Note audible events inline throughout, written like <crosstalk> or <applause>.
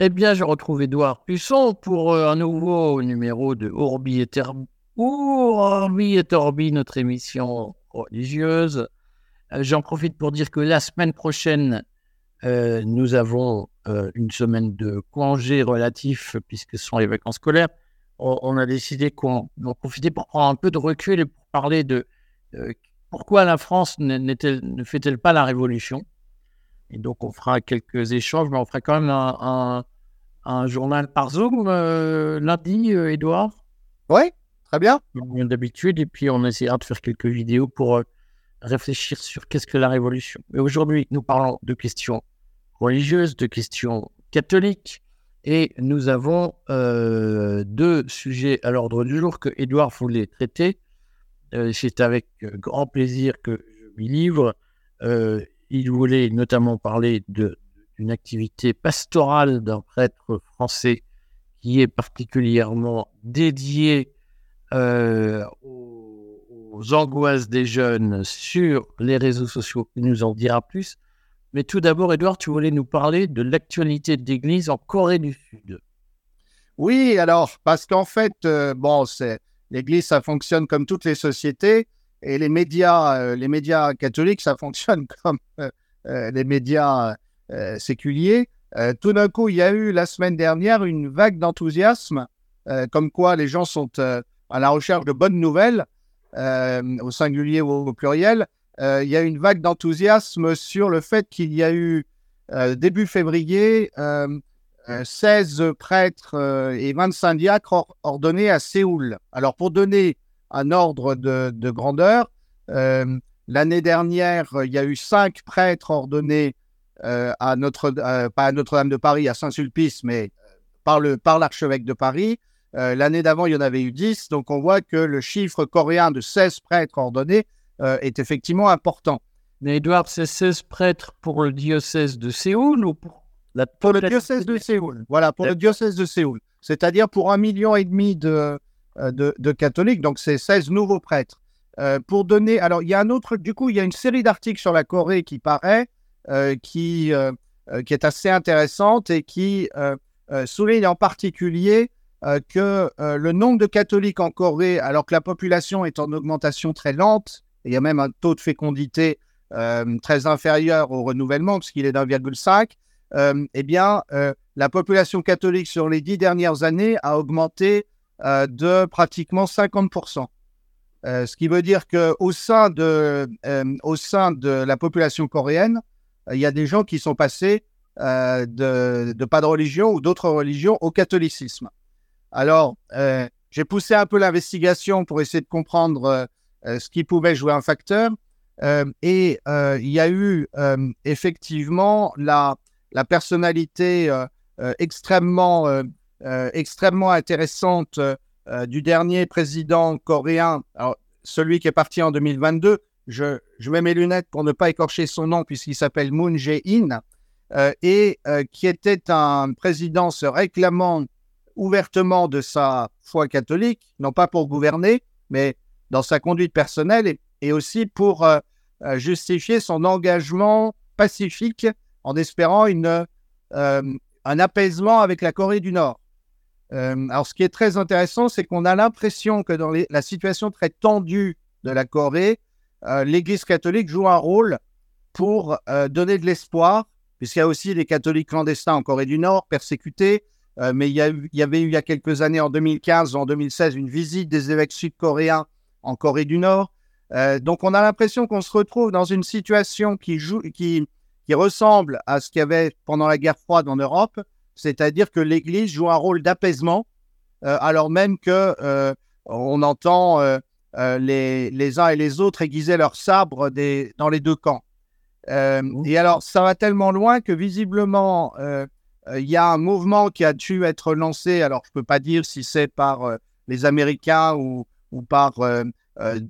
Eh bien, je retrouve Édouard Pusson pour euh, un nouveau numéro de Orbi et Terbi, Orbi notre émission religieuse. Euh, J'en profite pour dire que la semaine prochaine, euh, nous avons une semaine de congés relatifs puisque ce sont les vacances scolaires. On, a décidé qu'on en profiter pour prendre un peu de recul et pour parler de pourquoi la France ne fait-elle pas la révolution? Et donc, on fera quelques échanges, mais on fera quand même un, un- un journal par Zoom euh, lundi, euh, Edouard, Oui, très bien. comme d'habitude. Et puis, on essaiera de faire quelques vidéos pour euh, réfléchir sur qu'est-ce que la révolution. Mais aujourd'hui, nous parlons de questions religieuses, de questions catholiques. Et nous avons euh, deux sujets à l'ordre du jour que Edouard voulait traiter. C'est avec grand plaisir que je m'y livre. Il voulait notamment parler d'une activité pastorale d'un prêtre français qui est particulièrement dédié euh, aux, angoisses des jeunes sur les réseaux sociaux. Il nous en dira plus. Mais tout d'abord, Edouard, tu voulais nous parler de l'actualité de l'Église en Corée du Sud. Oui, alors, parce qu'en fait, euh, l'Église, ça fonctionne comme toutes les sociétés, et les médias, euh, les médias catholiques, ça fonctionne <laughs> comme euh, euh, les médias séculiers. Tout d'un coup, il y a eu la semaine dernière une vague d'enthousiasme, comme quoi les gens sont à la recherche de bonnes nouvelles, au singulier ou au pluriel. Il y a eu une vague d'enthousiasme sur le fait qu'il y a eu début février euh, euh, 16 prêtres et 25 diacres or- ordonnés à Séoul. Alors, pour donner un ordre de, de grandeur, euh, l'année dernière, il y a eu 5 prêtres ordonnés euh, à Notre, euh, pas à Notre-Dame de Paris, à Saint-Sulpice, mais par, le, par l'archevêque de Paris. L'année d'avant, il y en avait eu 10. Donc, on voit que le chiffre coréen de 16 prêtres ordonnés est effectivement important. Mais Edouard, c'est 16 prêtres pour le diocèse de Séoul ou pour la Pour le diocèse de Séoul. Voilà, pour le diocèse de Séoul. C'est-à-dire pour un million et demi de, de, de catholiques, donc c'est 16 nouveaux prêtres. Euh, pour donner, alors il y a un autre, du coup, il y a une série d'articles sur la Corée qui paraît, euh, qui, euh, euh, qui est assez intéressante et qui euh, euh, souligne en particulier euh, que euh, le nombre de catholiques en Corée, alors que la population est en augmentation très lente, et il y a même un taux de fécondité euh, très inférieur au renouvellement, puisqu'il est d'1,5, euh, eh bien, euh, la population catholique sur les dix dernières années a augmenté euh, de pratiquement 50%. Euh, ce qui veut dire qu'au sein, de, euh, au sein de la population coréenne, euh, il y a des gens qui sont passés euh, de, pas de religion ou d'autres religions au catholicisme. Alors, euh, j'ai poussé un peu l'investigation pour essayer de comprendre euh, euh, ce qui pouvait jouer un facteur. Euh, et euh, il y a eu euh, effectivement la, la personnalité euh, euh, extrêmement, euh, euh, extrêmement intéressante euh, euh, du dernier président coréen, celui qui est parti en 2022. Je, mets mes lunettes pour ne pas écorcher son nom puisqu'il s'appelle Moon Jae-in euh, et euh, qui était un président se réclamant ouvertement de sa foi catholique, non pas pour gouverner, mais dans sa conduite personnelle et, aussi pour euh, euh, justifier son engagement pacifique en espérant une, euh, un apaisement avec la Corée du Nord. Euh, alors, ce qui est très intéressant, c'est qu'on a l'impression que dans la situation très tendue de la Corée, euh, l'Église catholique joue un rôle pour euh, donner de l'espoir, puisqu'il y a aussi des catholiques clandestins en Corée du Nord, persécutés. Mais il y, avait eu il y a quelques années, en 2015 ou en 2016, une visite des évêques sud-coréens en Corée du Nord. Donc, on a l'impression qu'on se retrouve dans une situation qui, joue, qui ressemble à ce qu'il y avait pendant la guerre froide en Europe, c'est-à-dire que l'Église joue un rôle d'apaisement, euh, alors même que euh, on entend euh, les, les uns et les autres aiguiser leurs sabres des, dans les deux camps. Euh, et alors, ça va tellement loin que visiblement, il y a un mouvement qui a dû être lancé. Alors, je ne peux pas dire si c'est par les Américains ou, ou par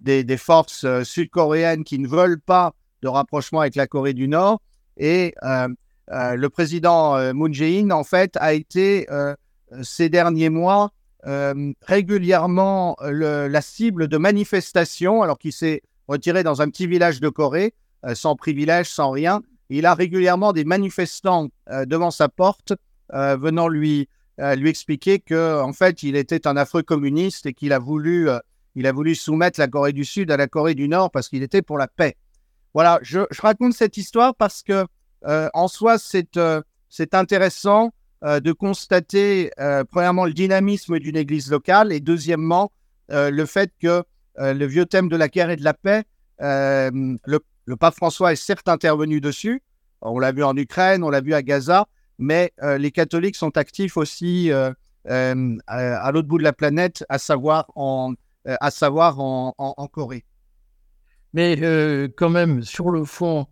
des, des forces sud-coréennes qui ne veulent pas de rapprochement avec la Corée du Nord. Et le président euh, Moon Jae-in, en fait, a été euh, ces derniers mois euh, régulièrement la cible de manifestations, alors qu'il s'est retiré dans un petit village de Corée, euh, sans privilège, sans rien. Il a régulièrement des manifestants euh, devant sa porte venant lui, lui expliquer que en fait, il était un affreux communiste et qu'il a voulu, a voulu soumettre la Corée du Sud à la Corée du Nord parce qu'il était pour la paix. Voilà, je raconte cette histoire parce que en soi, c'est c'est intéressant de constater, premièrement, le dynamisme d'une église locale et deuxièmement, le fait que le vieux thème de la guerre et de la paix, le, pape François est certes intervenu dessus, on l'a vu en Ukraine, on l'a vu à Gaza, mais les catholiques sont actifs aussi à, l'autre bout de la planète, à savoir en, à savoir en Corée. Mais quand même, sur le fond,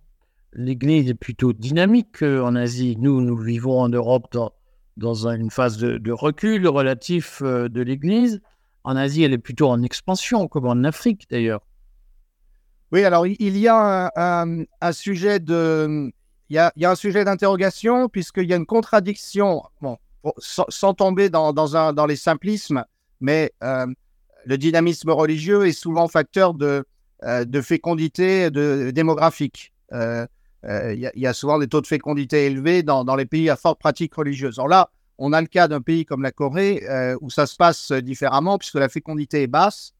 l'Église est plutôt dynamique en Asie. Nous, nous vivons en Europe dans, une phase de, recul relatif euh, de l'Église. En Asie, elle est plutôt en expansion, comme en Afrique d'ailleurs. Oui, alors il y a un, sujet de, il y a, un sujet d'interrogation puisqu'il y a une contradiction, bon, sans, tomber dans, les simplismes, mais euh, le dynamisme religieux est souvent facteur de, euh, fécondité démographique. Euh, il y, a souvent des taux de fécondité élevés dans, les pays à forte pratique religieuse. Alors là, on a le cas d'un pays comme la Corée euh, où ça se passe différemment puisque la fécondité est basse,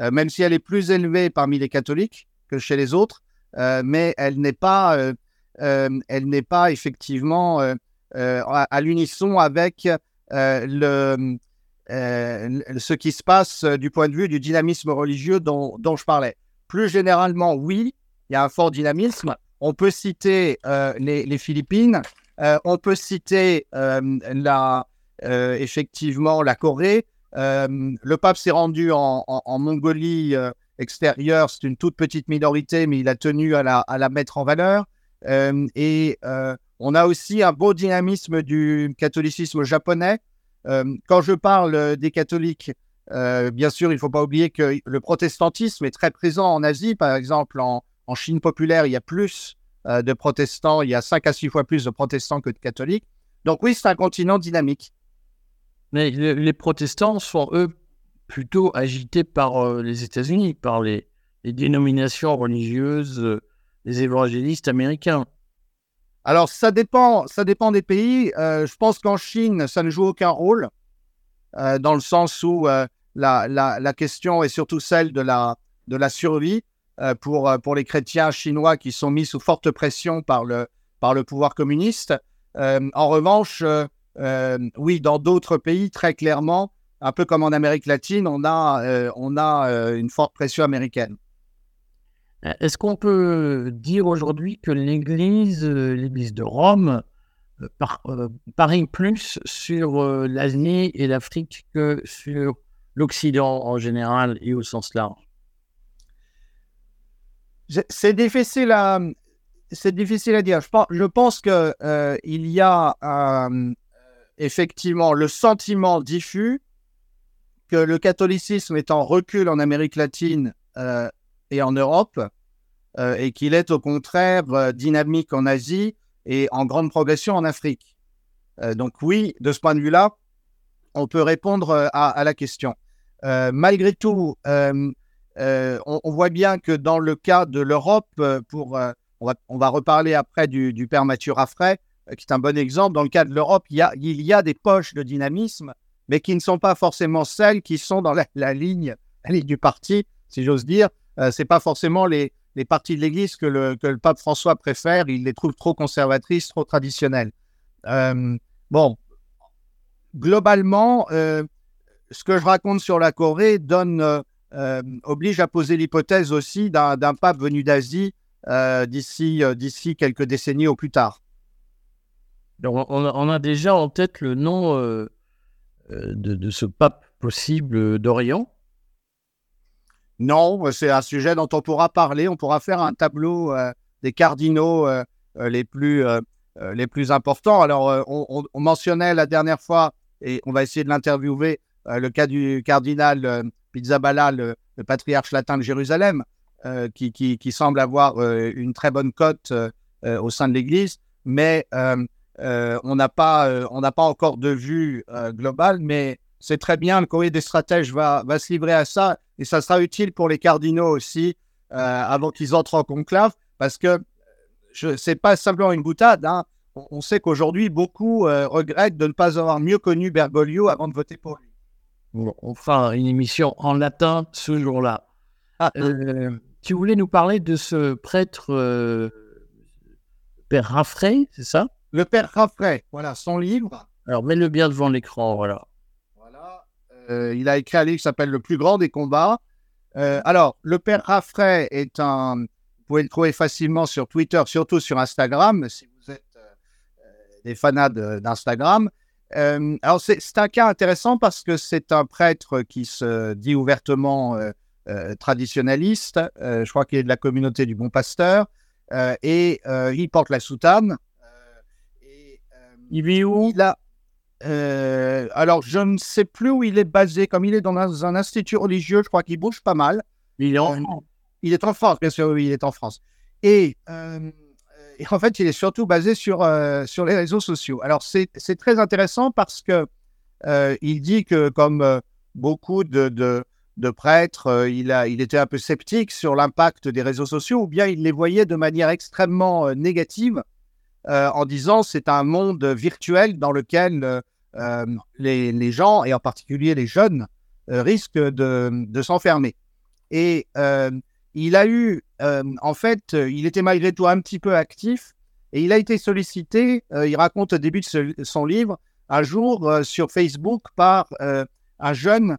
euh, même si elle est plus élevée parmi les catholiques que chez les autres, mais elle n'est pas, elle n'est pas effectivement à, l'unisson avec ce qui se passe du point de vue du dynamisme religieux dont je parlais. Plus généralement, oui, il y a un fort dynamisme, on peut citer euh, les, Philippines, euh, on peut citer euh, la, effectivement la Corée. le pape s'est rendu en, Mongolie extérieure, c'est une toute petite minorité, mais il a tenu à la, à la mettre en valeur. et on a aussi un beau dynamisme du catholicisme japonais. quand je parle des catholiques, bien sûr, il ne faut pas oublier que le protestantisme est très présent en Asie, par exemple en, en Chine populaire, il y a plus euh, de protestants, il y a 5 à 6 fois plus de protestants que de catholiques. Donc oui, c'est un continent dynamique. Mais les protestants sont, eux, plutôt agités par euh, les États-Unis, par les, dénominations religieuses euh, des évangélistes américains. Alors, ça dépend, ça dépend des pays. je pense qu'en Chine, ça ne joue aucun rôle, dans le sens où la, la, question est surtout celle de la, de la survie. Euh, pour, euh, pour les chrétiens chinois qui sont mis sous forte pression par le, par le pouvoir communiste. Euh, en revanche, oui, dans d'autres pays, très clairement, un peu comme en Amérique latine, on a, on a une forte pression américaine. Est-ce qu'on peut dire aujourd'hui que l'Église, l'Église de Rome, parie plus sur l'Asie et l'Afrique que sur l'Occident en général et au sens large? C'est difficile à, dire. Je pense, je pense que euh, il y a euh, effectivement le sentiment diffus que le catholicisme est en recul en Amérique latine euh, et en Europe, et qu'il est au contraire dynamique en Asie et en grande progression en Afrique. donc oui, de ce point de vue-là, on peut répondre à la question. malgré tout, euh, on, voit bien que dans le cas de l'Europe, euh, pour, euh, on, va, reparler après du, père Mathieu Raffray, qui est un bon exemple. Dans le cas de l'Europe, il, y a, des poches de dynamisme, mais qui ne sont pas forcément celles qui sont dans la, ligne, du parti, si j'ose dire. Ce c'est pas forcément les, partis de l'Église que le, pape François préfère. Il les trouve trop conservatrices, trop traditionnelles. bon, globalement, ce que je raconte sur la Corée donne euh, oblige à poser l'hypothèse aussi d'un pape venu d'Asie euh, d'ici euh, d'ici quelques décennies au plus tard. on, on, a déjà en tête le nom de, ce pape possible d'Orient Non, c'est un sujet dont on pourra parler. On pourra faire un tableau des cardinaux les, plus, les plus importants. Alors, on, on, mentionnait la dernière fois, et on va essayer de l'interviewer, le cas du cardinal Pizzaballa, le, le patriarche latin de Jérusalem, euh, qui, semble avoir euh, une très bonne cote euh, au sein de l'Église, mais on n'a pas, pas encore de vue globale, mais c'est très bien, le courrier des stratèges va, va se livrer à ça, et ça sera utile pour les cardinaux aussi, avant qu'ils entrent en conclave, parce que ce n'est pas simplement une boutade, hein. on sait qu'aujourd'hui, beaucoup regrettent de ne pas avoir mieux connu Bergoglio avant de voter pour lui. On fera une émission en latin ce jour-là. Ah, tu voulais nous parler de ce prêtre Père Raffray, c'est ça? Le Père Raffray, voilà, son livre. Alors, mets-le bien devant l'écran, voilà. Voilà. il a écrit un livre qui s'appelle Le plus grand des combats. alors, le Père Raffray est un. Vous pouvez le trouver facilement sur Twitter, surtout sur Instagram, si vous êtes des fanats d'Instagram. Euh, alors, c'est un cas intéressant parce que c'est un prêtre qui se dit ouvertement euh, euh, traditionnaliste. je crois qu'il est de la communauté du Bon Pasteur. et il porte la soutane. il vit où? il a, Alors, je ne sais plus où il est basé. Comme il est dans un, institut religieux, je crois qu'il bouge pas mal. Il est en France. Il est en France, bien sûr, oui, il est en France. Et et en fait, il est surtout basé sur, euh, sur les réseaux sociaux. Alors, c'est très intéressant parce que euh, il dit que, comme euh, beaucoup de, de, prêtres, il, a, il était un peu sceptique sur l'impact des réseaux sociaux, ou bien il les voyait de manière extrêmement négative, en disant c'est un monde virtuel dans lequel les, les, gens, et en particulier les jeunes, risquent de, de s'enfermer. Et il a eu, euh, en fait, euh, il était malgré tout un petit peu actif et il a été sollicité, euh, il raconte au début de son livre, un jour sur Facebook par un jeune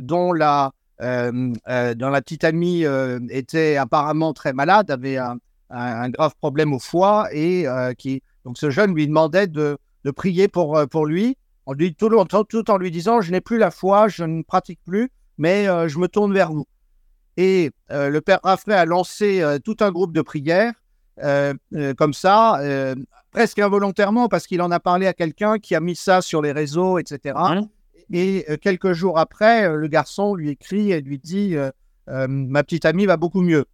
dont, la, dont la petite amie était apparemment très malade, avait un, grave problème au foie et qui, donc ce jeune lui demandait de, prier pour, pour lui, en lui, tout, tout en lui disant, je n'ai plus la foi, je ne pratique plus, mais je me tourne vers vous. Et euh, le père Raffray a lancé euh, tout un groupe de prières, euh, comme ça, presque involontairement, parce qu'il en a parlé à quelqu'un qui a mis ça sur les réseaux, etc. Et quelques jours après, le garçon lui écrit et lui dit Ma petite amie va beaucoup mieux.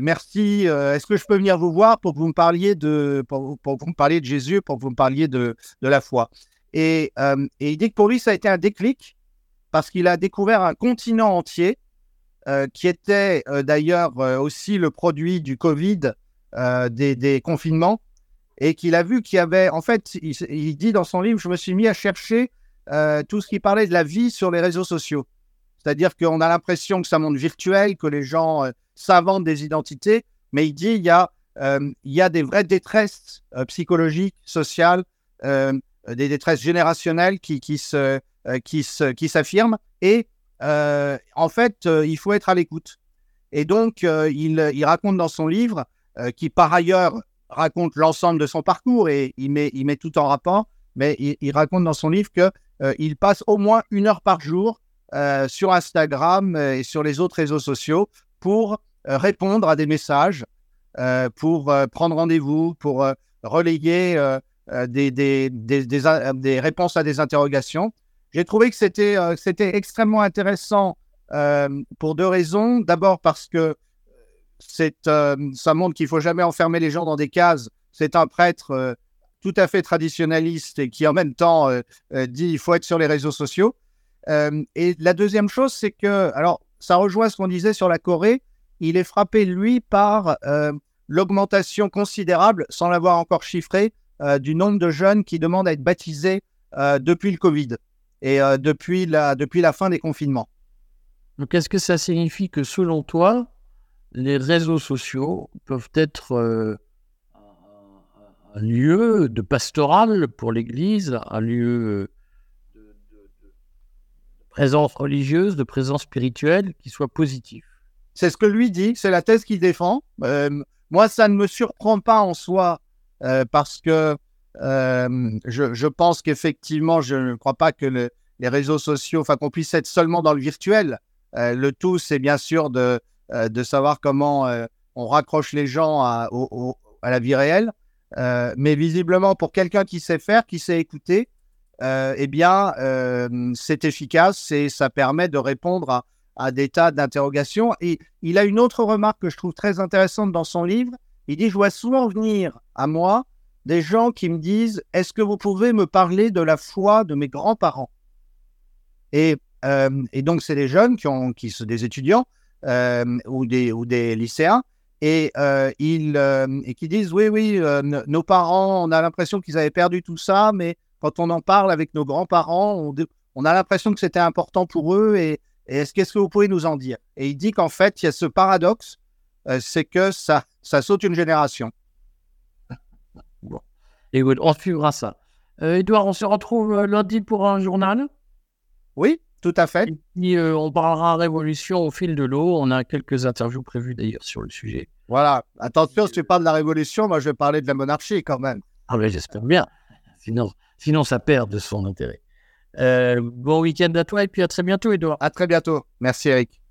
merci. Est-ce que je peux venir vous voir pour que vous me parliez de, pour, vous me parliez de Jésus, pour que vous me parliez de, de la foi et, et, il dit que pour lui, ça a été un déclic parce qu'il a découvert un continent entier qui était euh, d'ailleurs euh, aussi le produit du Covid, des, confinements, et qu'il a vu qu'il y avait, en fait, il, dit dans son livre, je me suis mis à chercher tout ce qui parlait de la vie sur les réseaux sociaux. C'est-à-dire qu'on a l'impression que un monde virtuel, que les gens s'inventent des identités, mais il dit il y a, il y a des vraies détresses psychologiques, sociales, des détresses générationnelles qui, qui, se, qui, se, qui s'affirment, et euh, en fait, euh, il faut être à l'écoute. Et donc, euh, il, raconte dans son livre, qui par ailleurs raconte l'ensemble de son parcours et il met, tout en rapport, mais il, raconte dans son livre qu'il passe au moins une heure par jour sur Instagram et sur les autres réseaux sociaux pour répondre à des messages, pour prendre rendez-vous, pour relayer des, réponses à des interrogations. J'ai trouvé que c'était euh, c'était extrêmement intéressant euh, pour deux raisons. D'abord parce que euh, ça montre qu'il faut jamais enfermer les gens dans des cases. C'est un prêtre tout à fait traditionnaliste et qui en même temps dit il faut être sur les réseaux sociaux. et la deuxième chose, c'est que, alors ça rejoint ce qu'on disait sur la Corée, il est frappé, lui, par l'augmentation considérable, sans l'avoir encore chiffré, du nombre de jeunes qui demandent à être baptisés depuis le Covid et euh, depuis, la, depuis la fin des confinements. Donc, est-ce que ça signifie que selon toi, les réseaux sociaux peuvent être euh, un lieu de pastoral pour l'Église, un lieu de, de, présence religieuse, de présence spirituelle qui soit positif? C'est ce que lui dit, c'est la thèse qu'il défend. Euh, moi, ça ne me surprend pas en soi parce que euh, je, pense qu'effectivement, je ne crois pas que les réseaux sociaux, enfin qu'on puisse être seulement dans le virtuel. Euh, le tout, c'est bien sûr de, euh, savoir comment on raccroche les gens à, à la vie réelle. mais visiblement, pour quelqu'un qui sait faire, qui sait écouter, eh bien, c'est efficace et ça permet de répondre à, à des tas d'interrogations. Et il a une autre remarque que je trouve très intéressante dans son livre. Il dit, je vois souvent venir à moi des gens qui me disent Est-ce que vous pouvez me parler de la foi de mes grands-parents? Et, euh, et, donc, c'est des jeunes qui, ont, qui sont des étudiants euh, ou, des, lycéens. et, ils, et qui disent oui, oui, nos parents, on a l'impression qu'ils avaient perdu tout ça, mais quand on en parle avec nos grands-parents, on, a l'impression que c'était important pour eux et, est-ce qu'est-ce que vous pouvez nous en dire? Et il dit qu'en fait, il y a ce paradoxe, euh, c'est que ça saute une génération. Écoute, on suivra ça. Euh, Edouard, on se retrouve euh, lundi pour un journal? Oui, tout à fait. Et on parlera révolution au fil de l'eau. On a quelques interviews prévues d'ailleurs sur le sujet. Voilà. Attention, si tu parles de la révolution, moi je vais parler de la monarchie quand même. Ah mais j'espère bien. Sinon, sinon ça perd de son intérêt. Euh, bon week-end à toi et puis à très bientôt, Edouard. À très bientôt. Merci, Eric.